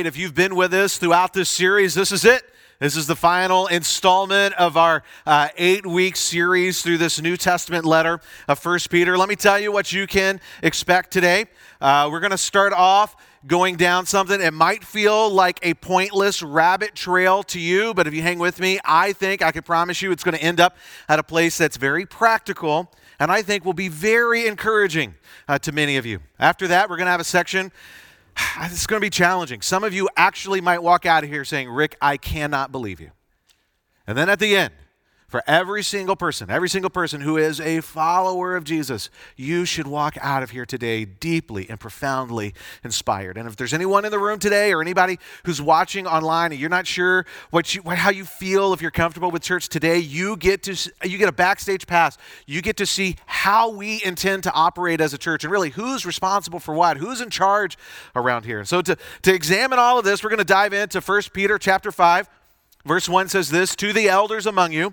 if you've been with us throughout this series, this is it. This is the final installment of our uh, eight week series through this New Testament letter of First Peter. Let me tell you what you can expect today. Uh, we're going to start off going down something. It might feel like a pointless rabbit trail to you, but if you hang with me, I think I can promise you it's going to end up at a place that's very practical and I think will be very encouraging uh, to many of you. After that, we're going to have a section it's going to be challenging. Some of you actually might walk out of here saying, Rick, I cannot believe you. And then at the end, for every single person, every single person who is a follower of Jesus, you should walk out of here today deeply and profoundly inspired. And if there's anyone in the room today or anybody who's watching online and you're not sure what you, how you feel, if you're comfortable with church today, you get to you get a backstage pass. You get to see how we intend to operate as a church and really who's responsible for what, who's in charge around here. So to, to examine all of this, we're going to dive into 1 Peter chapter 5. Verse 1 says this, to the elders among you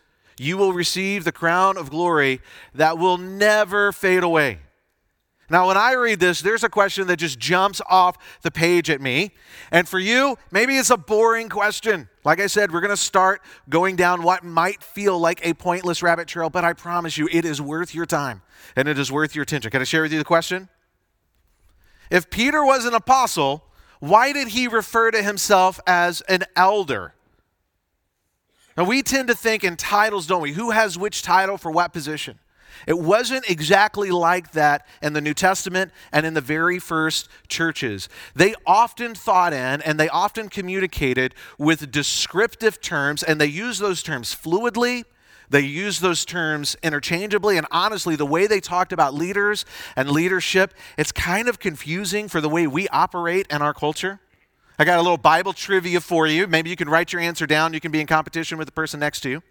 you will receive the crown of glory that will never fade away. Now, when I read this, there's a question that just jumps off the page at me. And for you, maybe it's a boring question. Like I said, we're going to start going down what might feel like a pointless rabbit trail, but I promise you, it is worth your time and it is worth your attention. Can I share with you the question? If Peter was an apostle, why did he refer to himself as an elder? Now, we tend to think in titles, don't we? Who has which title for what position? It wasn't exactly like that in the New Testament and in the very first churches. They often thought in and they often communicated with descriptive terms, and they used those terms fluidly. They used those terms interchangeably, and honestly, the way they talked about leaders and leadership, it's kind of confusing for the way we operate in our culture. I got a little Bible trivia for you. Maybe you can write your answer down. You can be in competition with the person next to you.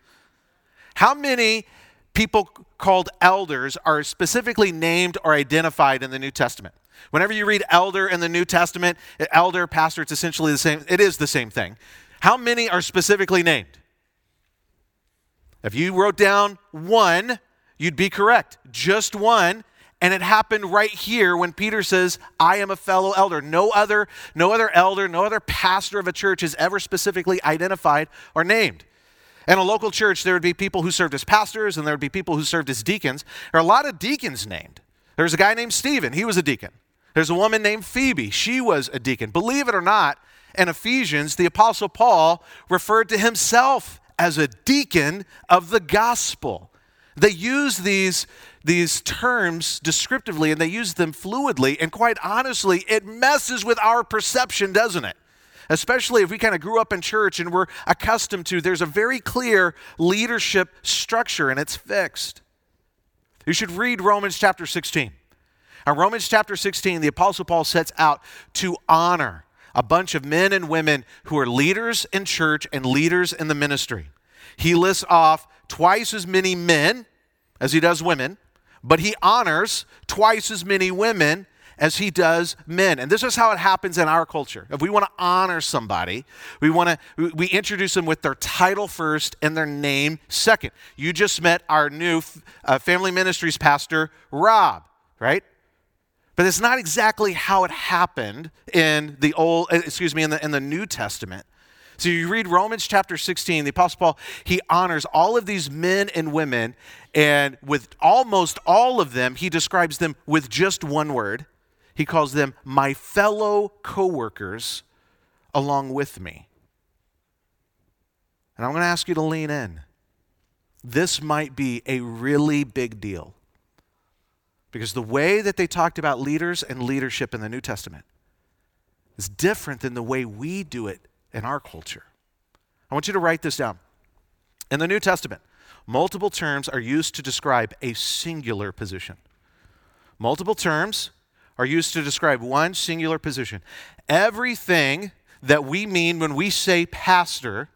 How many people called elders are specifically named or identified in the New Testament? Whenever you read elder in the New Testament, elder, pastor, it's essentially the same. It is the same thing. How many are specifically named? If you wrote down one, you'd be correct. Just one. And it happened right here when Peter says, I am a fellow elder. No other, no other elder, no other pastor of a church is ever specifically identified or named. In a local church, there would be people who served as pastors and there would be people who served as deacons. There are a lot of deacons named. There's a guy named Stephen, he was a deacon. There's a woman named Phoebe, she was a deacon. Believe it or not, in Ephesians, the Apostle Paul referred to himself as a deacon of the gospel. They use these these terms descriptively and they use them fluidly. And quite honestly, it messes with our perception, doesn't it? Especially if we kind of grew up in church and we're accustomed to, there's a very clear leadership structure and it's fixed. You should read Romans chapter 16. In Romans chapter 16, the Apostle Paul sets out to honor a bunch of men and women who are leaders in church and leaders in the ministry. He lists off twice as many men as he does women, but he honors twice as many women as he does men. And this is how it happens in our culture. If we want to honor somebody, we want to we introduce them with their title first and their name second. You just met our new uh, family ministries pastor, Rob, right? But it's not exactly how it happened in the old excuse me in the in the New Testament. So you read Romans chapter 16, the Apostle Paul, he honors all of these men and women, and with almost all of them, he describes them with just one word. He calls them my fellow co workers along with me. And I'm going to ask you to lean in. This might be a really big deal. Because the way that they talked about leaders and leadership in the New Testament is different than the way we do it in our culture. I want you to write this down. In the New Testament, multiple terms are used to describe a singular position. Multiple terms are used to describe one singular position. Everything that we mean when we say pastor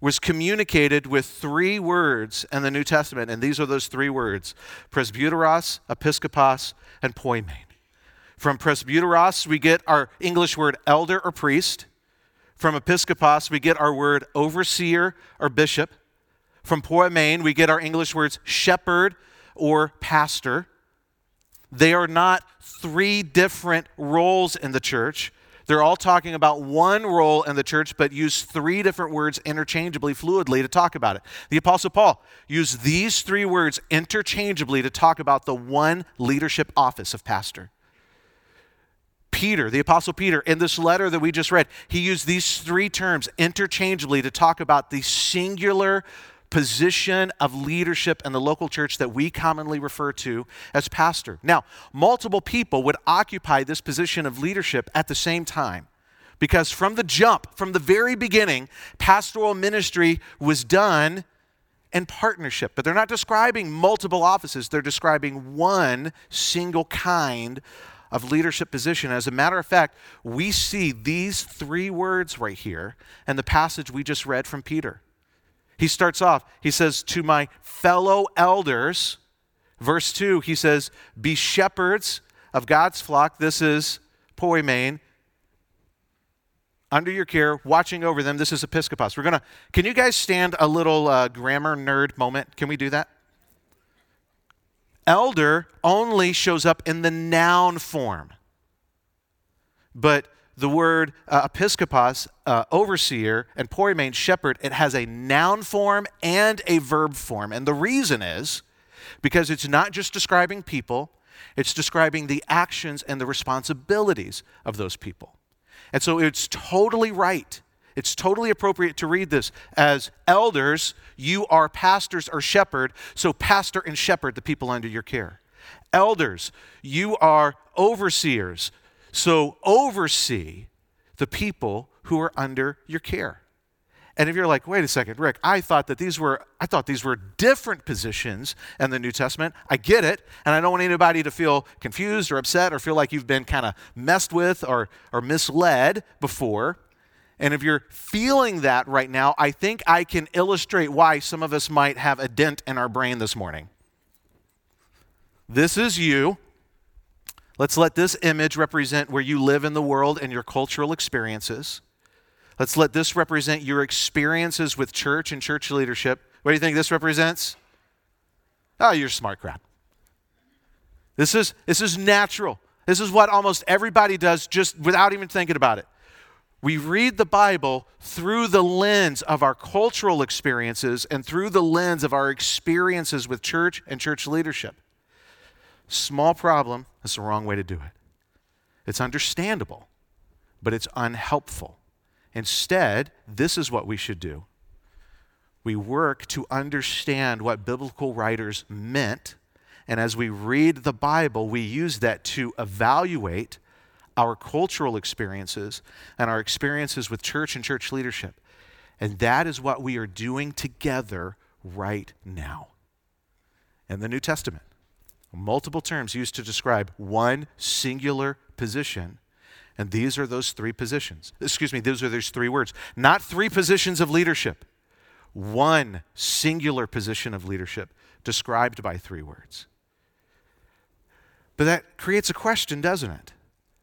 was communicated with three words in the New Testament, and these are those three words presbyteros, episkopos, and poimen. From presbyteros, we get our English word elder or priest. From episkopos, we get our word overseer or bishop. From poimen, we get our English words shepherd or pastor. They are not three different roles in the church. They're all talking about one role in the church, but use three different words interchangeably, fluidly to talk about it. The Apostle Paul used these three words interchangeably to talk about the one leadership office of pastor. Peter, the Apostle Peter, in this letter that we just read, he used these three terms interchangeably to talk about the singular position of leadership in the local church that we commonly refer to as pastor. Now, multiple people would occupy this position of leadership at the same time. Because from the jump, from the very beginning, pastoral ministry was done in partnership. But they're not describing multiple offices, they're describing one single kind of leadership position. As a matter of fact, we see these three words right here in the passage we just read from Peter. He starts off, he says, To my fellow elders, verse 2, he says, Be shepherds of God's flock. This is poimen. Under your care, watching over them. This is episkopos. We're gonna. Can you guys stand a little uh, grammar nerd moment? Can we do that? Elder only shows up in the noun form, but the word uh, episkopos, uh, overseer, and poimen, shepherd, it has a noun form and a verb form. And the reason is because it's not just describing people, it's describing the actions and the responsibilities of those people. And so it's totally right. It's totally appropriate to read this as elders, you are pastors or shepherd, so pastor and shepherd the people under your care. Elders, you are overseers, so oversee the people who are under your care. And if you're like, wait a second, Rick, I thought that these were I thought these were different positions in the New Testament. I get it, and I don't want anybody to feel confused or upset or feel like you've been kind of messed with or, or misled before. And if you're feeling that right now, I think I can illustrate why some of us might have a dent in our brain this morning. This is you Let's let this image represent where you live in the world and your cultural experiences. Let's let this represent your experiences with church and church leadership. What do you think this represents? Oh, you're smart crowd. This is, this is natural. This is what almost everybody does just without even thinking about it. We read the Bible through the lens of our cultural experiences and through the lens of our experiences with church and church leadership. Small problem, that's the wrong way to do it. It's understandable, but it's unhelpful. Instead, this is what we should do we work to understand what biblical writers meant. And as we read the Bible, we use that to evaluate our cultural experiences and our experiences with church and church leadership. And that is what we are doing together right now in the New Testament multiple terms used to describe one singular position. And these are those three positions. Excuse me, those are those three words. Not three positions of leadership, one singular position of leadership described by three words. But that creates a question, doesn't it?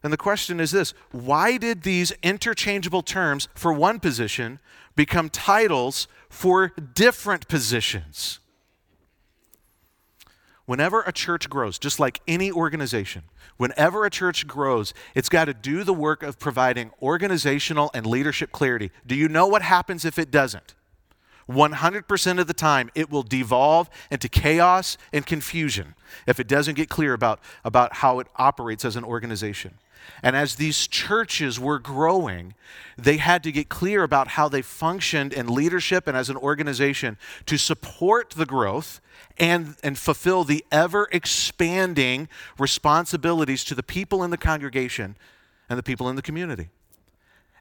And the question is this why did these interchangeable terms for one position become titles for different positions? Whenever a church grows, just like any organization, whenever a church grows, it's got to do the work of providing organizational and leadership clarity. Do you know what happens if it doesn't? 100% of the time, it will devolve into chaos and confusion if it doesn't get clear about, about how it operates as an organization. And as these churches were growing, they had to get clear about how they functioned in leadership and as an organization to support the growth and, and fulfill the ever expanding responsibilities to the people in the congregation and the people in the community.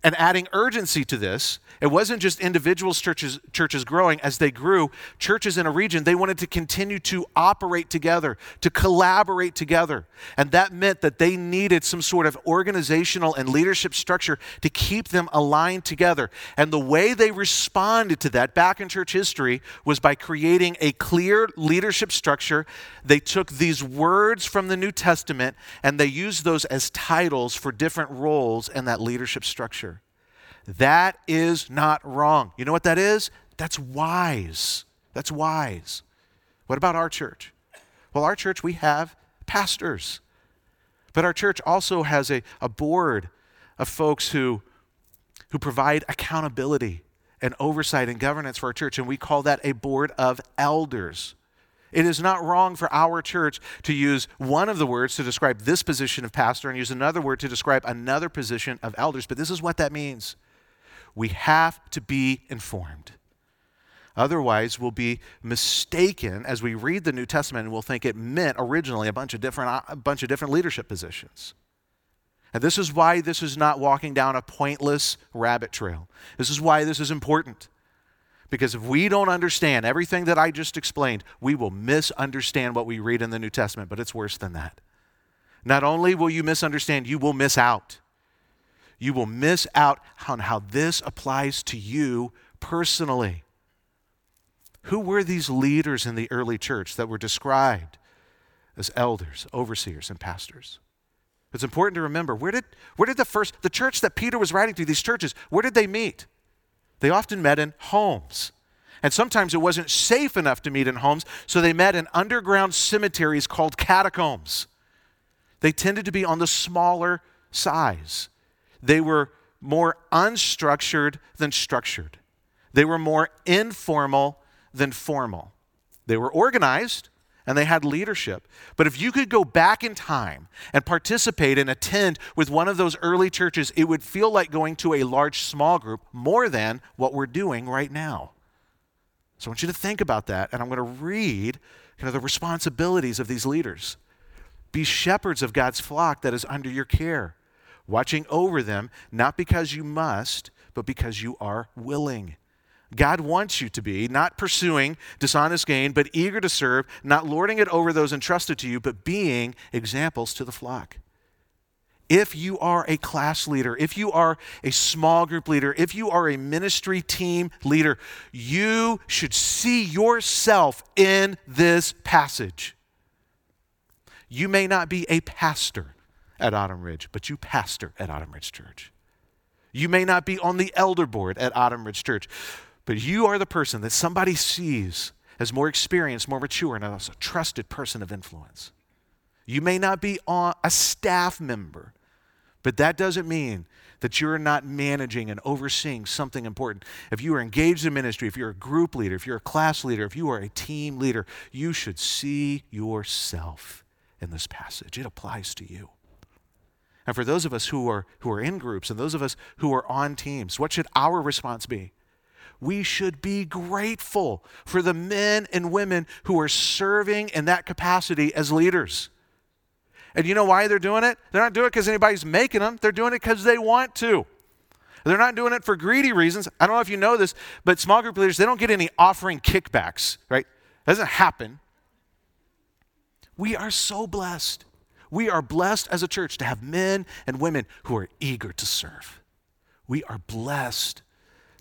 And adding urgency to this, it wasn't just individual churches, churches growing. As they grew, churches in a region, they wanted to continue to operate together, to collaborate together. And that meant that they needed some sort of organizational and leadership structure to keep them aligned together. And the way they responded to that back in church history was by creating a clear leadership structure. They took these words from the New Testament and they used those as titles for different roles in that leadership structure. That is not wrong. You know what that is? That's wise. That's wise. What about our church? Well, our church, we have pastors. But our church also has a, a board of folks who, who provide accountability and oversight and governance for our church, and we call that a board of elders. It is not wrong for our church to use one of the words to describe this position of pastor and use another word to describe another position of elders, but this is what that means. We have to be informed. Otherwise, we'll be mistaken as we read the New Testament and we'll think it meant originally a bunch of different, uh, a bunch of different leadership positions. And this is why this is not walking down a pointless rabbit trail. This is why this is important. Because if we don't understand everything that I just explained, we will misunderstand what we read in the New Testament, but it's worse than that. Not only will you misunderstand, you will miss out you will miss out on how this applies to you personally. Who were these leaders in the early church that were described as elders, overseers, and pastors? It's important to remember where did, where did the first, the church that Peter was writing to, these churches, where did they meet? They often met in homes. And sometimes it wasn't safe enough to meet in homes, so they met in underground cemeteries called catacombs. They tended to be on the smaller size. They were more unstructured than structured. They were more informal than formal. They were organized and they had leadership. But if you could go back in time and participate and attend with one of those early churches, it would feel like going to a large small group more than what we're doing right now. So I want you to think about that, and I'm going to read kind of the responsibilities of these leaders. Be shepherds of God's flock that is under your care watching over them, not because you must, but because you are willing. God wants you to be, not pursuing dishonest gain, but eager to serve, not lording it over those entrusted to you, but being examples to the flock. If you are a class leader, if you are a small group leader, if you are a ministry team leader, you should see yourself in this passage. You may not be a pastor, at Autumn Ridge, but you pastor at Autumn Ridge Church. You may not be on the elder board at Autumn Ridge Church, but you are the person that somebody sees as more experienced, more mature, and as a trusted person of influence. You may not be on a staff member, but that doesn't mean that you're not managing and overseeing something important. If you are engaged in ministry, if you're a group leader, if you're a class leader, if you are a team leader, you should see yourself in this passage. It applies to you. And for those of us who are, who are in groups and those of us who are on teams, what should our response be? We should be grateful for the men and women who are serving in that capacity as leaders. And you know why they're doing it? They're not doing it because anybody's making them, they're doing it because they want to. They're not doing it for greedy reasons. I don't know if you know this, but small group leaders, they don't get any offering kickbacks, right? That doesn't happen. We are so blessed we are blessed as a church to have men and women who are eager to serve. We are blessed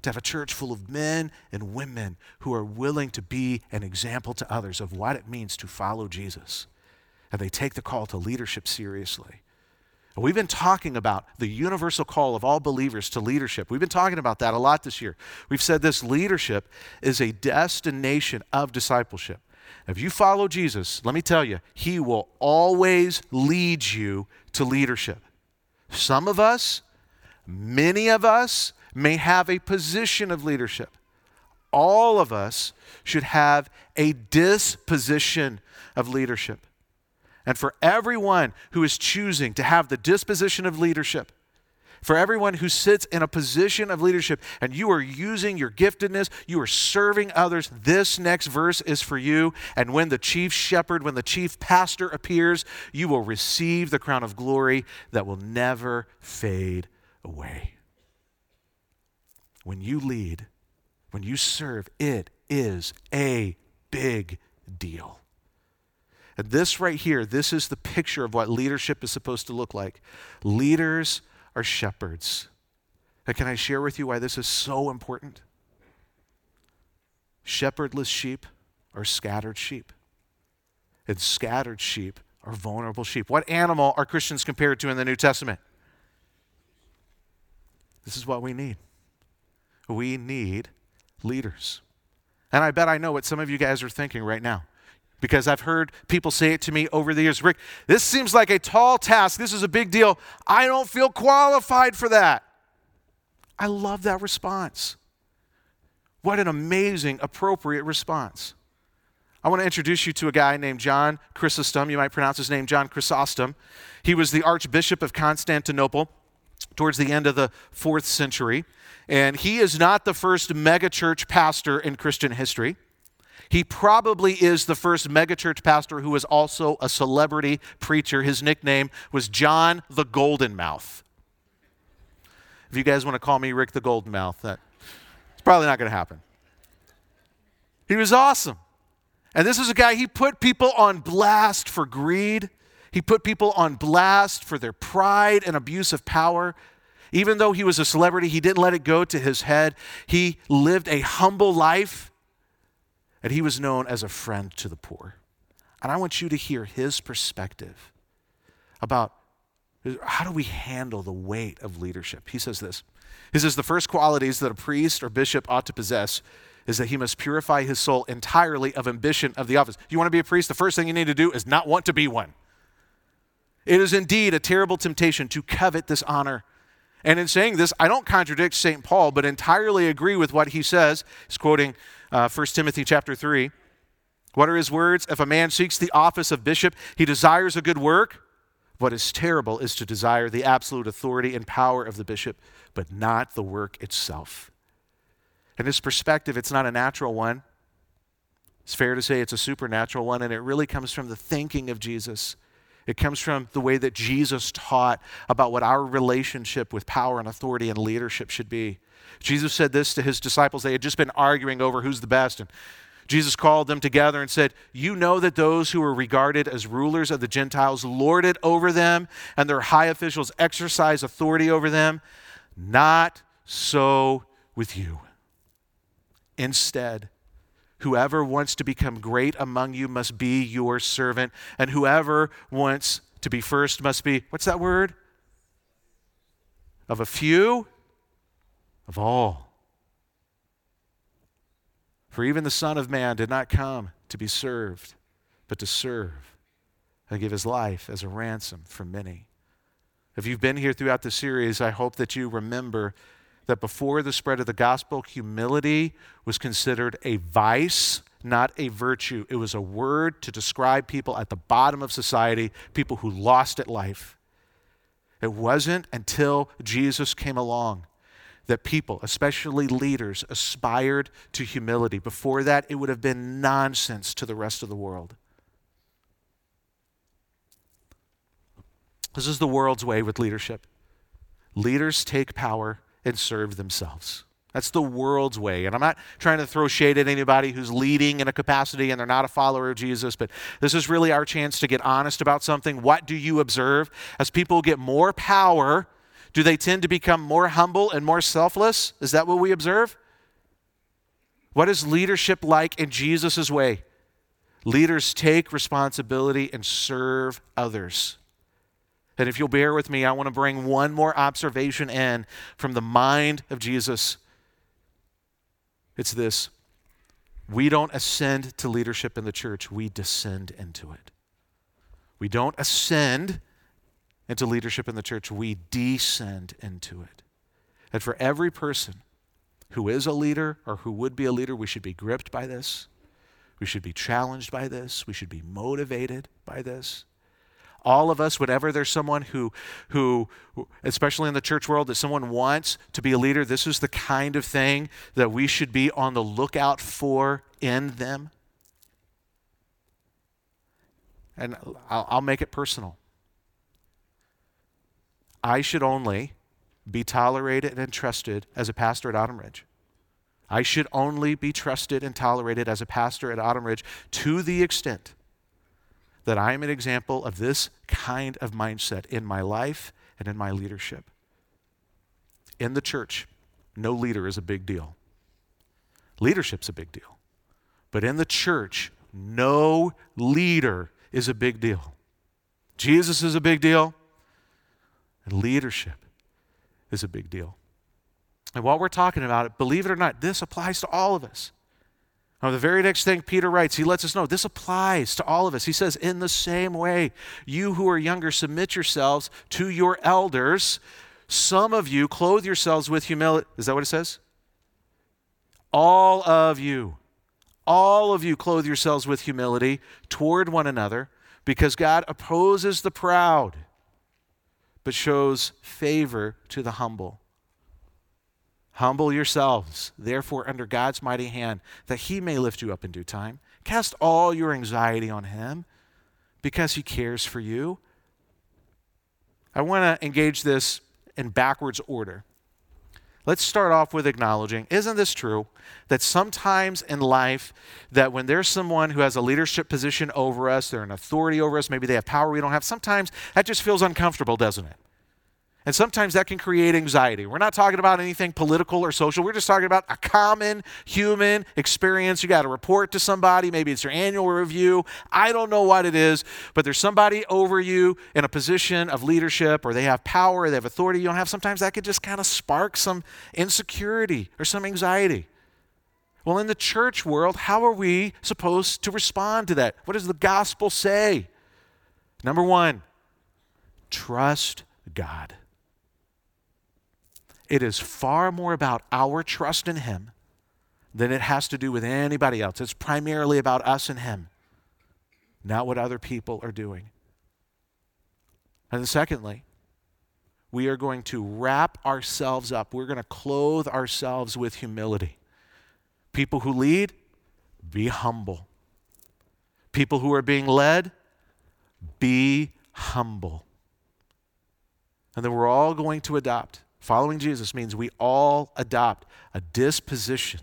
to have a church full of men and women who are willing to be an example to others of what it means to follow Jesus. And they take the call to leadership seriously. We've been talking about the universal call of all believers to leadership. We've been talking about that a lot this year. We've said this leadership is a destination of discipleship. If you follow Jesus, let me tell you, He will always lead you to leadership. Some of us, many of us, may have a position of leadership. All of us should have a disposition of leadership. And for everyone who is choosing to have the disposition of leadership, for everyone who sits in a position of leadership and you are using your giftedness, you are serving others, this next verse is for you. And when the chief shepherd, when the chief pastor appears, you will receive the crown of glory that will never fade away. when you lead, when you serve, it is a big deal. And this right here, this is the picture of what leadership is supposed to look like. Leaders are shepherds. Can I share with you why this is so important? Shepherdless sheep are scattered sheep, and scattered sheep are vulnerable sheep. What animal are Christians compared to in the New Testament? This is what we need. We need leaders. And I bet I know what some of you guys are thinking right now because I've heard people say it to me over the years Rick, this seems like a tall task. This is a big deal. I don't feel qualified for that. I love that response. What an amazing, appropriate response. I want to introduce you to a guy named John Chrysostom. You might pronounce his name John Chrysostom. He was the Archbishop of Constantinople towards the end of the fourth century. And he is not the first megachurch pastor in Christian history. He probably is the first megachurch pastor who was also a celebrity preacher. His nickname was John the Golden Mouth. If you guys want to call me Rick the Golden Mouth, that it's probably not going to happen. He was awesome. And this is a guy, he put people on blast for greed. He put people on blast for their pride and abuse of power. Even though he was a celebrity, he didn't let it go to his head. He lived a humble life, and he was known as a friend to the poor. And I want you to hear his perspective about how do we handle the weight of leadership. He says this He says, The first qualities that a priest or bishop ought to possess is that he must purify his soul entirely of ambition of the office. You want to be a priest? The first thing you need to do is not want to be one. It is indeed a terrible temptation to covet this honor and in saying this, I don't contradict St. Paul, but entirely agree with what he says. He's quoting uh, 1 Timothy chapter 3. What are his words? If a man seeks the office of bishop, he desires a good work. What is terrible is to desire the absolute authority and power of the bishop, but not the work itself. And his perspective, it's not a natural one. It's fair to say it's a supernatural one, and it really comes from the thinking of Jesus. It comes from the way that Jesus taught about what our relationship with power and authority and leadership should be. Jesus said this to his disciples. They had just been arguing over who's the best. And Jesus called them together and said, You know that those who are regarded as rulers of the Gentiles lord it over them, and their high officials exercise authority over them. Not so with you. Instead, Whoever wants to become great among you must be your servant, and whoever wants to be first must be, what's that word? Of a few, of all. For even the Son of Man did not come to be served, but to serve and give his life as a ransom for many. If you've been here throughout the series, I hope that you remember that before the spread of the gospel, humility was considered a vice, not a virtue. It was a word to describe people at the bottom of society, people who lost at life. It wasn't until Jesus came along that people, especially leaders, aspired to humility. Before that, it would have been nonsense to the rest of the world. This is the world's way with leadership. Leaders take power and serve themselves. That's the world's way. And I'm not trying to throw shade at anybody who's leading in a capacity and they're not a follower of Jesus, but this is really our chance to get honest about something. What do you observe? As people get more power, do they tend to become more humble and more selfless? Is that what we observe? What is leadership like in Jesus' way? Leaders take responsibility and serve others. And if you'll bear with me, I want to bring one more observation in from the mind of Jesus. It's this we don't ascend to leadership in the church, we descend into it. We don't ascend into leadership in the church, we descend into it. And for every person who is a leader or who would be a leader, we should be gripped by this. We should be challenged by this. We should be motivated by this all of us, whenever there's someone who, who, especially in the church world, that someone wants to be a leader, this is the kind of thing that we should be on the lookout for in them. And I'll, I'll make it personal. I should only be tolerated and trusted as a pastor at Autumn Ridge. I should only be trusted and tolerated as a pastor at Autumn Ridge to the extent that I am an example of this kind of mindset in my life and in my leadership. In the church, no leader is a big deal. Leadership's a big deal. But in the church, no leader is a big deal. Jesus is a big deal, and leadership is a big deal. And while we're talking about it, believe it or not, this applies to all of us. Now, the very next thing Peter writes, he lets us know this applies to all of us. He says, In the same way, you who are younger, submit yourselves to your elders. Some of you clothe yourselves with humility. Is that what it says? All of you, all of you clothe yourselves with humility toward one another because God opposes the proud but shows favor to the humble. Humble yourselves, therefore, under God's mighty hand, that he may lift you up in due time. Cast all your anxiety on him because he cares for you. I want to engage this in backwards order. Let's start off with acknowledging, isn't this true that sometimes in life that when there's someone who has a leadership position over us, they're an authority over us, maybe they have power we don't have, sometimes that just feels uncomfortable, doesn't it? And sometimes that can create anxiety. We're not talking about anything political or social. We're just talking about a common human experience. You got to report to somebody. Maybe it's your annual review. I don't know what it is, but there's somebody over you in a position of leadership or they have power, they have authority you don't have. Sometimes that could just kind of spark some insecurity or some anxiety. Well, in the church world, how are we supposed to respond to that? What does the gospel say? Number one, trust God. It is far more about our trust in Him than it has to do with anybody else. It's primarily about us and Him, not what other people are doing. And then, secondly, we are going to wrap ourselves up. We're going to clothe ourselves with humility. People who lead, be humble. People who are being led, be humble. And then we're all going to adopt Following Jesus means we all adopt a disposition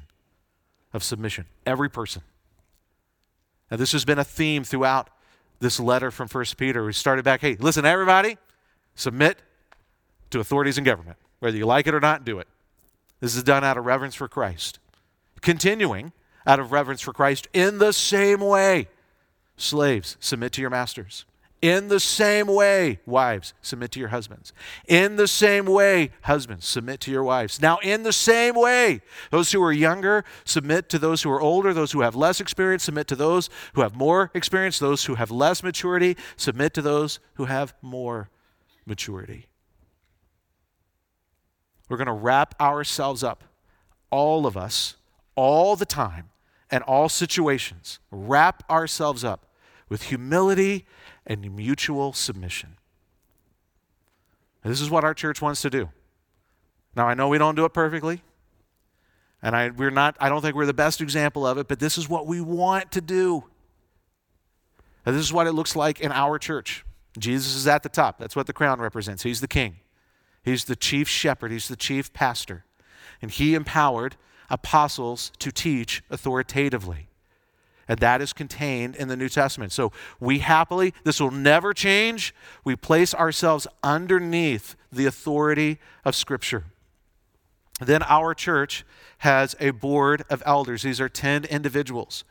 of submission, every person. Now, this has been a theme throughout this letter from 1 Peter. We started back, hey, listen, everybody, submit to authorities and government. Whether you like it or not, do it. This is done out of reverence for Christ. Continuing out of reverence for Christ in the same way, slaves, submit to your masters. In the same way, wives, submit to your husbands. In the same way, husbands, submit to your wives. Now, in the same way, those who are younger, submit to those who are older. Those who have less experience, submit to those who have more experience. Those who have less maturity, submit to those who have more maturity. We're going to wrap ourselves up, all of us, all the time, and all situations, wrap ourselves up with humility and mutual submission. this is what our church wants to do. Now, I know we don't do it perfectly, and I, we're not, I don't think we're the best example of it, but this is what we want to do. And this is what it looks like in our church. Jesus is at the top. That's what the crown represents. He's the king, he's the chief shepherd, he's the chief pastor. And he empowered apostles to teach authoritatively. And that is contained in the New Testament. So we happily, this will never change. We place ourselves underneath the authority of Scripture. Then our church has a board of elders. These are 10 individuals.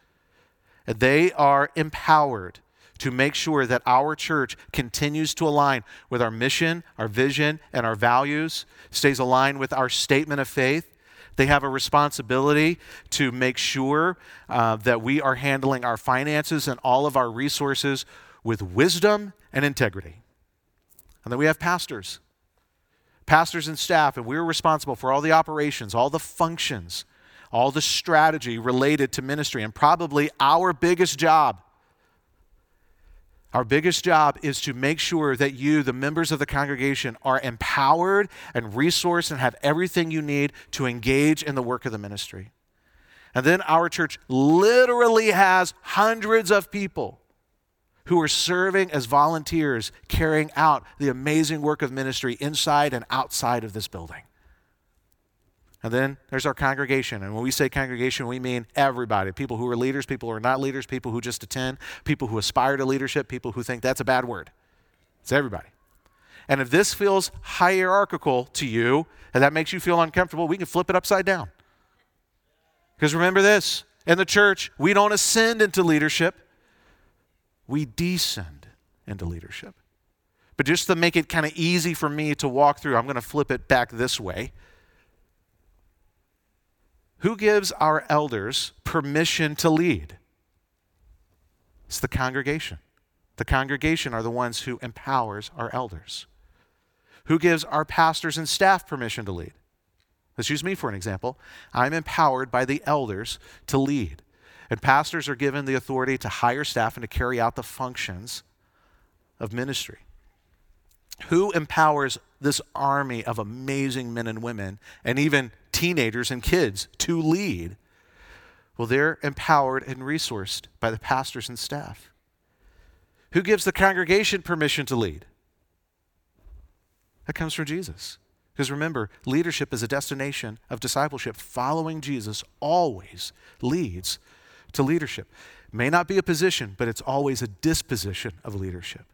They are empowered to make sure that our church continues to align with our mission, our vision, and our values, stays aligned with our statement of faith, they have a responsibility to make sure uh, that we are handling our finances and all of our resources with wisdom and integrity. And then we have pastors, pastors and staff, and we're responsible for all the operations, all the functions, all the strategy related to ministry. And probably our biggest job our biggest job is to make sure that you, the members of the congregation, are empowered and resourced and have everything you need to engage in the work of the ministry. And then our church literally has hundreds of people who are serving as volunteers, carrying out the amazing work of ministry inside and outside of this building. And then there's our congregation. And when we say congregation, we mean everybody people who are leaders, people who are not leaders, people who just attend, people who aspire to leadership, people who think that's a bad word. It's everybody. And if this feels hierarchical to you and that makes you feel uncomfortable, we can flip it upside down. Because remember this in the church, we don't ascend into leadership, we descend into leadership. But just to make it kind of easy for me to walk through, I'm going to flip it back this way. Who gives our elders permission to lead? It's the congregation. The congregation are the ones who empowers our elders. Who gives our pastors and staff permission to lead? Let's use me for an example. I'm empowered by the elders to lead. And pastors are given the authority to hire staff and to carry out the functions of ministry. Who empowers this army of amazing men and women and even teenagers and kids to lead? Well, they're empowered and resourced by the pastors and staff. Who gives the congregation permission to lead? That comes from Jesus. Because remember, leadership is a destination of discipleship. Following Jesus always leads to leadership. may not be a position, but it's always a disposition of leadership.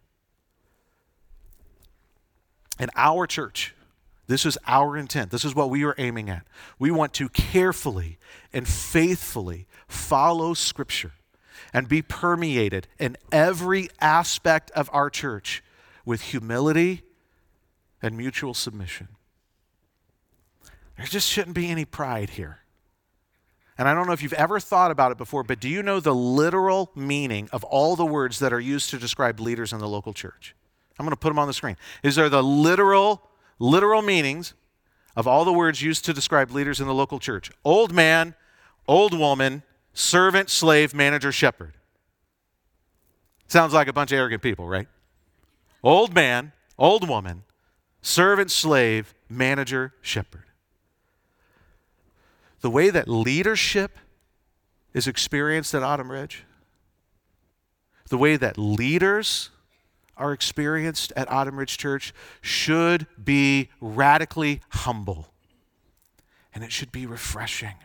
In our church, this is our intent. This is what we are aiming at. We want to carefully and faithfully follow Scripture and be permeated in every aspect of our church with humility and mutual submission. There just shouldn't be any pride here. And I don't know if you've ever thought about it before, but do you know the literal meaning of all the words that are used to describe leaders in the local church? I'm going to put them on the screen. Is there the literal, literal meanings of all the words used to describe leaders in the local church old man, old woman, servant, slave, manager, shepherd. Sounds like a bunch of arrogant people, right? Old man, old woman, servant, slave, manager, shepherd. The way that leadership is experienced at Autumn Ridge, the way that leaders are experienced at Autumn Ridge Church should be radically humble. And it should be refreshing.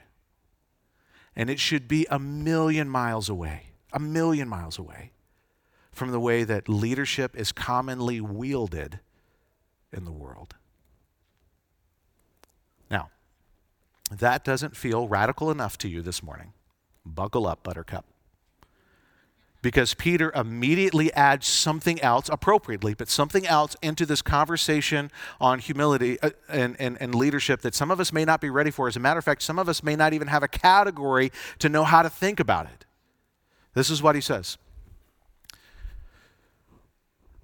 And it should be a million miles away, a million miles away from the way that leadership is commonly wielded in the world. Now, that doesn't feel radical enough to you this morning. Buckle up, Buttercup because Peter immediately adds something else, appropriately, but something else into this conversation on humility uh, and, and, and leadership that some of us may not be ready for. As a matter of fact, some of us may not even have a category to know how to think about it. This is what he says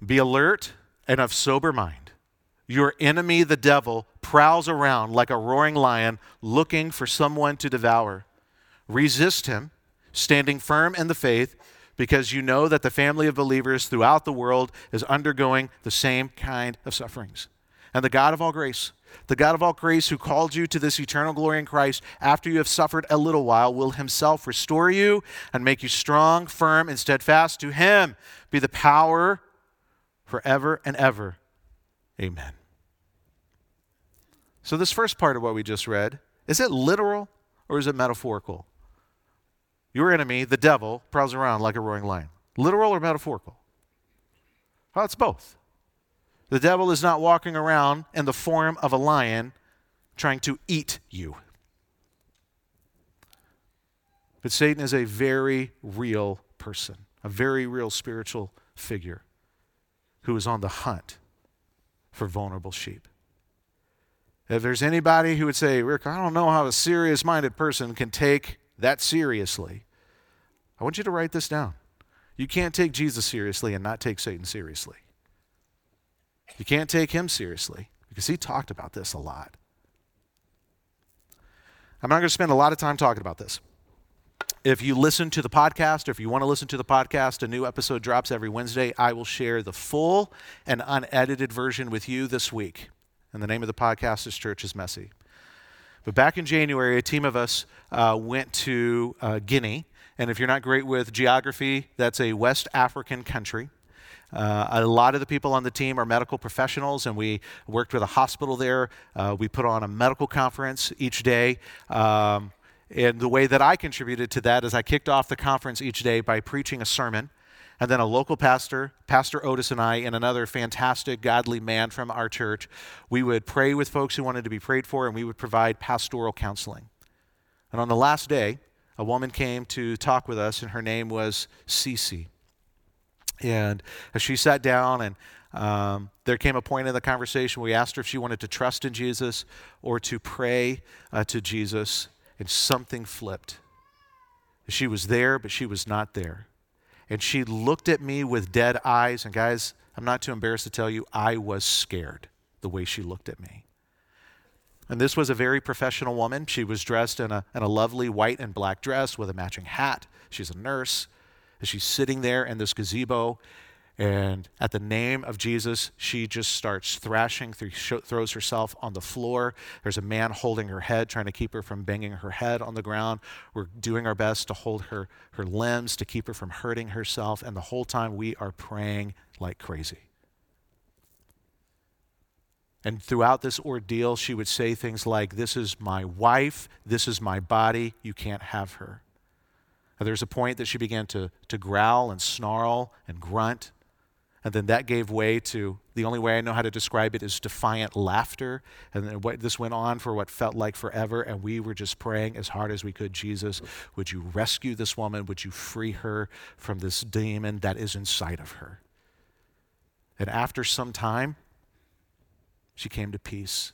Be alert and of sober mind. Your enemy, the devil, prowls around like a roaring lion looking for someone to devour. Resist him, standing firm in the faith because you know that the family of believers throughout the world is undergoing the same kind of sufferings. And the God of all grace, the God of all grace who called you to this eternal glory in Christ, after you have suffered a little while, will himself restore you and make you strong, firm, and steadfast. To him be the power forever and ever. Amen. So, this first part of what we just read, is it literal or is it metaphorical? Your enemy, the devil, prowls around like a roaring lion. Literal or metaphorical? Well, it's both. The devil is not walking around in the form of a lion trying to eat you. But Satan is a very real person, a very real spiritual figure who is on the hunt for vulnerable sheep. If there's anybody who would say, Rick, I don't know how a serious minded person can take that seriously, I want you to write this down. You can't take Jesus seriously and not take Satan seriously. You can't take him seriously because he talked about this a lot. I'm not going to spend a lot of time talking about this. If you listen to the podcast, or if you want to listen to the podcast, a new episode drops every Wednesday. I will share the full and unedited version with you this week. And the name of the podcast is Church is Messy. But back in January, a team of us uh, went to uh, Guinea. And if you're not great with geography, that's a West African country. Uh, a lot of the people on the team are medical professionals, and we worked with a hospital there. Uh, we put on a medical conference each day. Um, and the way that I contributed to that is I kicked off the conference each day by preaching a sermon. And then a local pastor, Pastor Otis, and I, and another fantastic, godly man from our church, we would pray with folks who wanted to be prayed for, and we would provide pastoral counseling. And on the last day, a woman came to talk with us, and her name was Cece. And as she sat down, and um, there came a point in the conversation we asked her if she wanted to trust in Jesus or to pray uh, to Jesus, and something flipped. She was there, but she was not there. And she looked at me with dead eyes. And guys, I'm not too embarrassed to tell you, I was scared the way she looked at me. And this was a very professional woman. She was dressed in a, in a lovely white and black dress with a matching hat. She's a nurse. And she's sitting there in this gazebo and at the name of Jesus, she just starts thrashing, throws herself on the floor. There's a man holding her head, trying to keep her from banging her head on the ground. We're doing our best to hold her, her limbs, to keep her from hurting herself. And the whole time, we are praying like crazy. And throughout this ordeal, she would say things like, This is my wife, this is my body, you can't have her. there's a point that she began to, to growl and snarl and grunt. And then that gave way to the only way I know how to describe it is defiant laughter. And then what, this went on for what felt like forever. And we were just praying as hard as we could Jesus, would you rescue this woman? Would you free her from this demon that is inside of her? And after some time, she came to peace.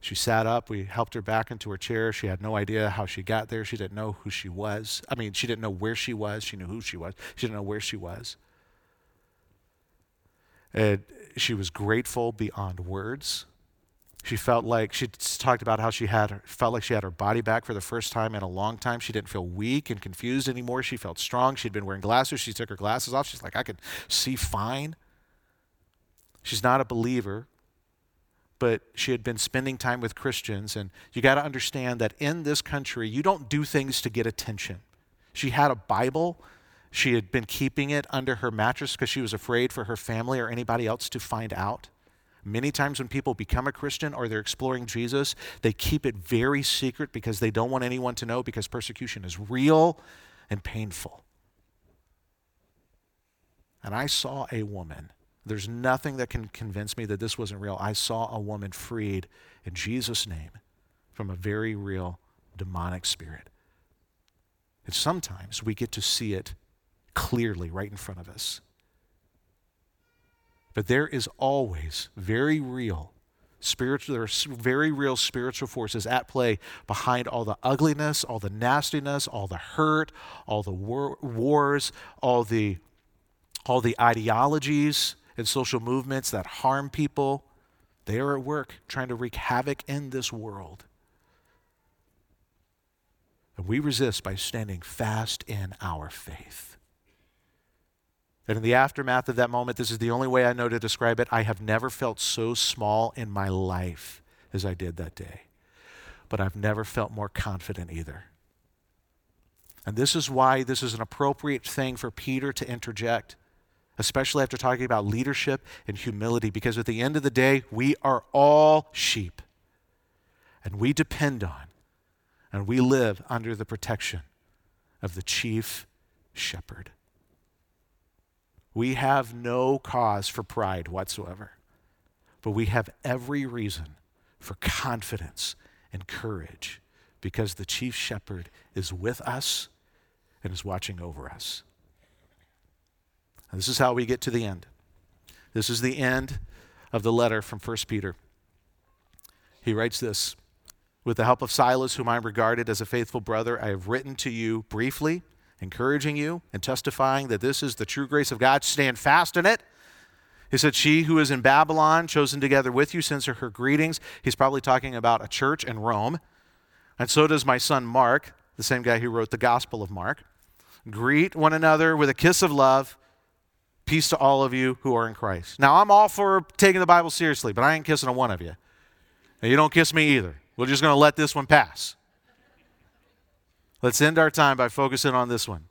She sat up. We helped her back into her chair. She had no idea how she got there. She didn't know who she was. I mean, she didn't know where she was. She knew who she was. She didn't know where she was. And she was grateful beyond words. She felt like she talked about how she had felt like she had her body back for the first time in a long time. She didn't feel weak and confused anymore. She felt strong. She'd been wearing glasses. She took her glasses off. She's like, I can see fine. She's not a believer, but she had been spending time with Christians. And you got to understand that in this country, you don't do things to get attention. She had a Bible she had been keeping it under her mattress because she was afraid for her family or anybody else to find out. Many times when people become a Christian or they're exploring Jesus, they keep it very secret because they don't want anyone to know because persecution is real and painful. And I saw a woman. There's nothing that can convince me that this wasn't real. I saw a woman freed in Jesus' name from a very real demonic spirit. And sometimes we get to see it clearly right in front of us. But there is always very real spiritual there are very real spiritual forces at play behind all the ugliness, all the nastiness, all the hurt, all the war, wars, all the all the ideologies and social movements that harm people. They are at work trying to wreak havoc in this world. And we resist by standing fast in our faith. And in the aftermath of that moment, this is the only way I know to describe it. I have never felt so small in my life as I did that day. But I've never felt more confident either. And this is why this is an appropriate thing for Peter to interject, especially after talking about leadership and humility, because at the end of the day, we are all sheep. And we depend on and we live under the protection of the chief shepherd. We have no cause for pride whatsoever, but we have every reason for confidence and courage because the chief shepherd is with us and is watching over us. And this is how we get to the end. This is the end of the letter from 1 Peter. He writes this With the help of Silas, whom I regarded as a faithful brother, I have written to you briefly encouraging you and testifying that this is the true grace of God. Stand fast in it. He said, She who is in Babylon, chosen together with you, sends her her greetings. He's probably talking about a church in Rome. And so does my son Mark, the same guy who wrote the Gospel of Mark. Greet one another with a kiss of love. Peace to all of you who are in Christ. Now, I'm all for taking the Bible seriously, but I ain't kissing a one of you. And you don't kiss me either. We're just going to let this one pass. Let's end our time by focusing on this one.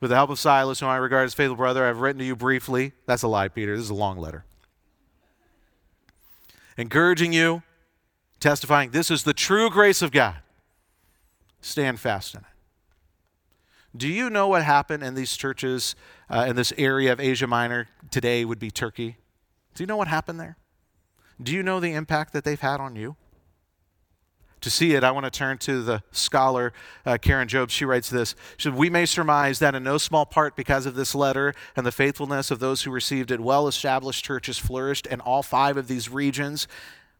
With the help of Silas, whom I regard as faithful brother, I have written to you briefly. That's a lie, Peter. This is a long letter. Encouraging you, testifying, this is the true grace of God. Stand fast in it. Do you know what happened in these churches uh, in this area of Asia Minor today would be Turkey? Do you know what happened there? Do you know the impact that they've had on you? To see it, I want to turn to the scholar uh, Karen Jobes. She writes this she We may surmise that in no small part because of this letter and the faithfulness of those who received it, well established churches flourished in all five of these regions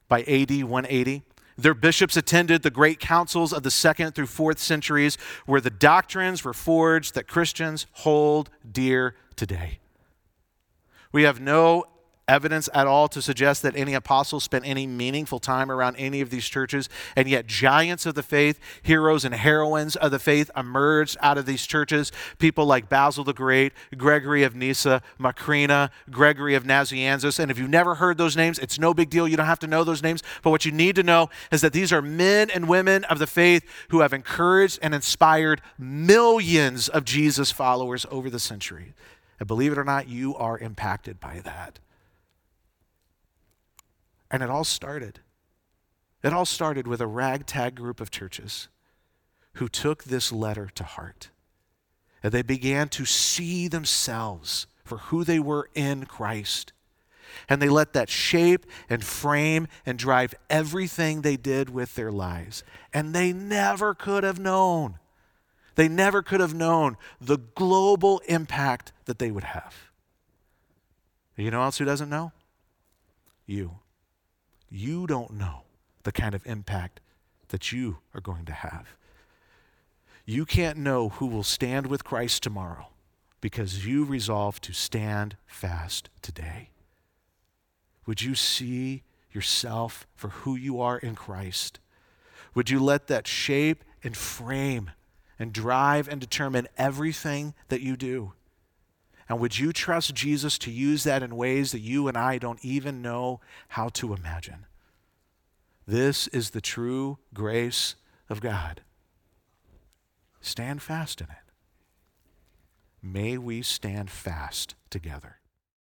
by AD 180. Their bishops attended the great councils of the second through fourth centuries, where the doctrines were forged that Christians hold dear today. We have no evidence at all to suggest that any apostles spent any meaningful time around any of these churches, and yet giants of the faith, heroes and heroines of the faith emerged out of these churches. People like Basil the Great, Gregory of Nyssa, Macrina, Gregory of Nazianzus. And if you've never heard those names, it's no big deal. You don't have to know those names. But what you need to know is that these are men and women of the faith who have encouraged and inspired millions of Jesus followers over the century. And believe it or not, you are impacted by that. And it all started. It all started with a ragtag group of churches who took this letter to heart. And they began to see themselves for who they were in Christ. And they let that shape and frame and drive everything they did with their lives. And they never could have known. They never could have known the global impact that they would have. You know else who doesn't know? You you don't know the kind of impact that you are going to have. You can't know who will stand with Christ tomorrow because you resolve to stand fast today. Would you see yourself for who you are in Christ? Would you let that shape and frame and drive and determine everything that you do? And would you trust Jesus to use that in ways that you and I don't even know how to imagine? This is the true grace of God. Stand fast in it. May we stand fast together.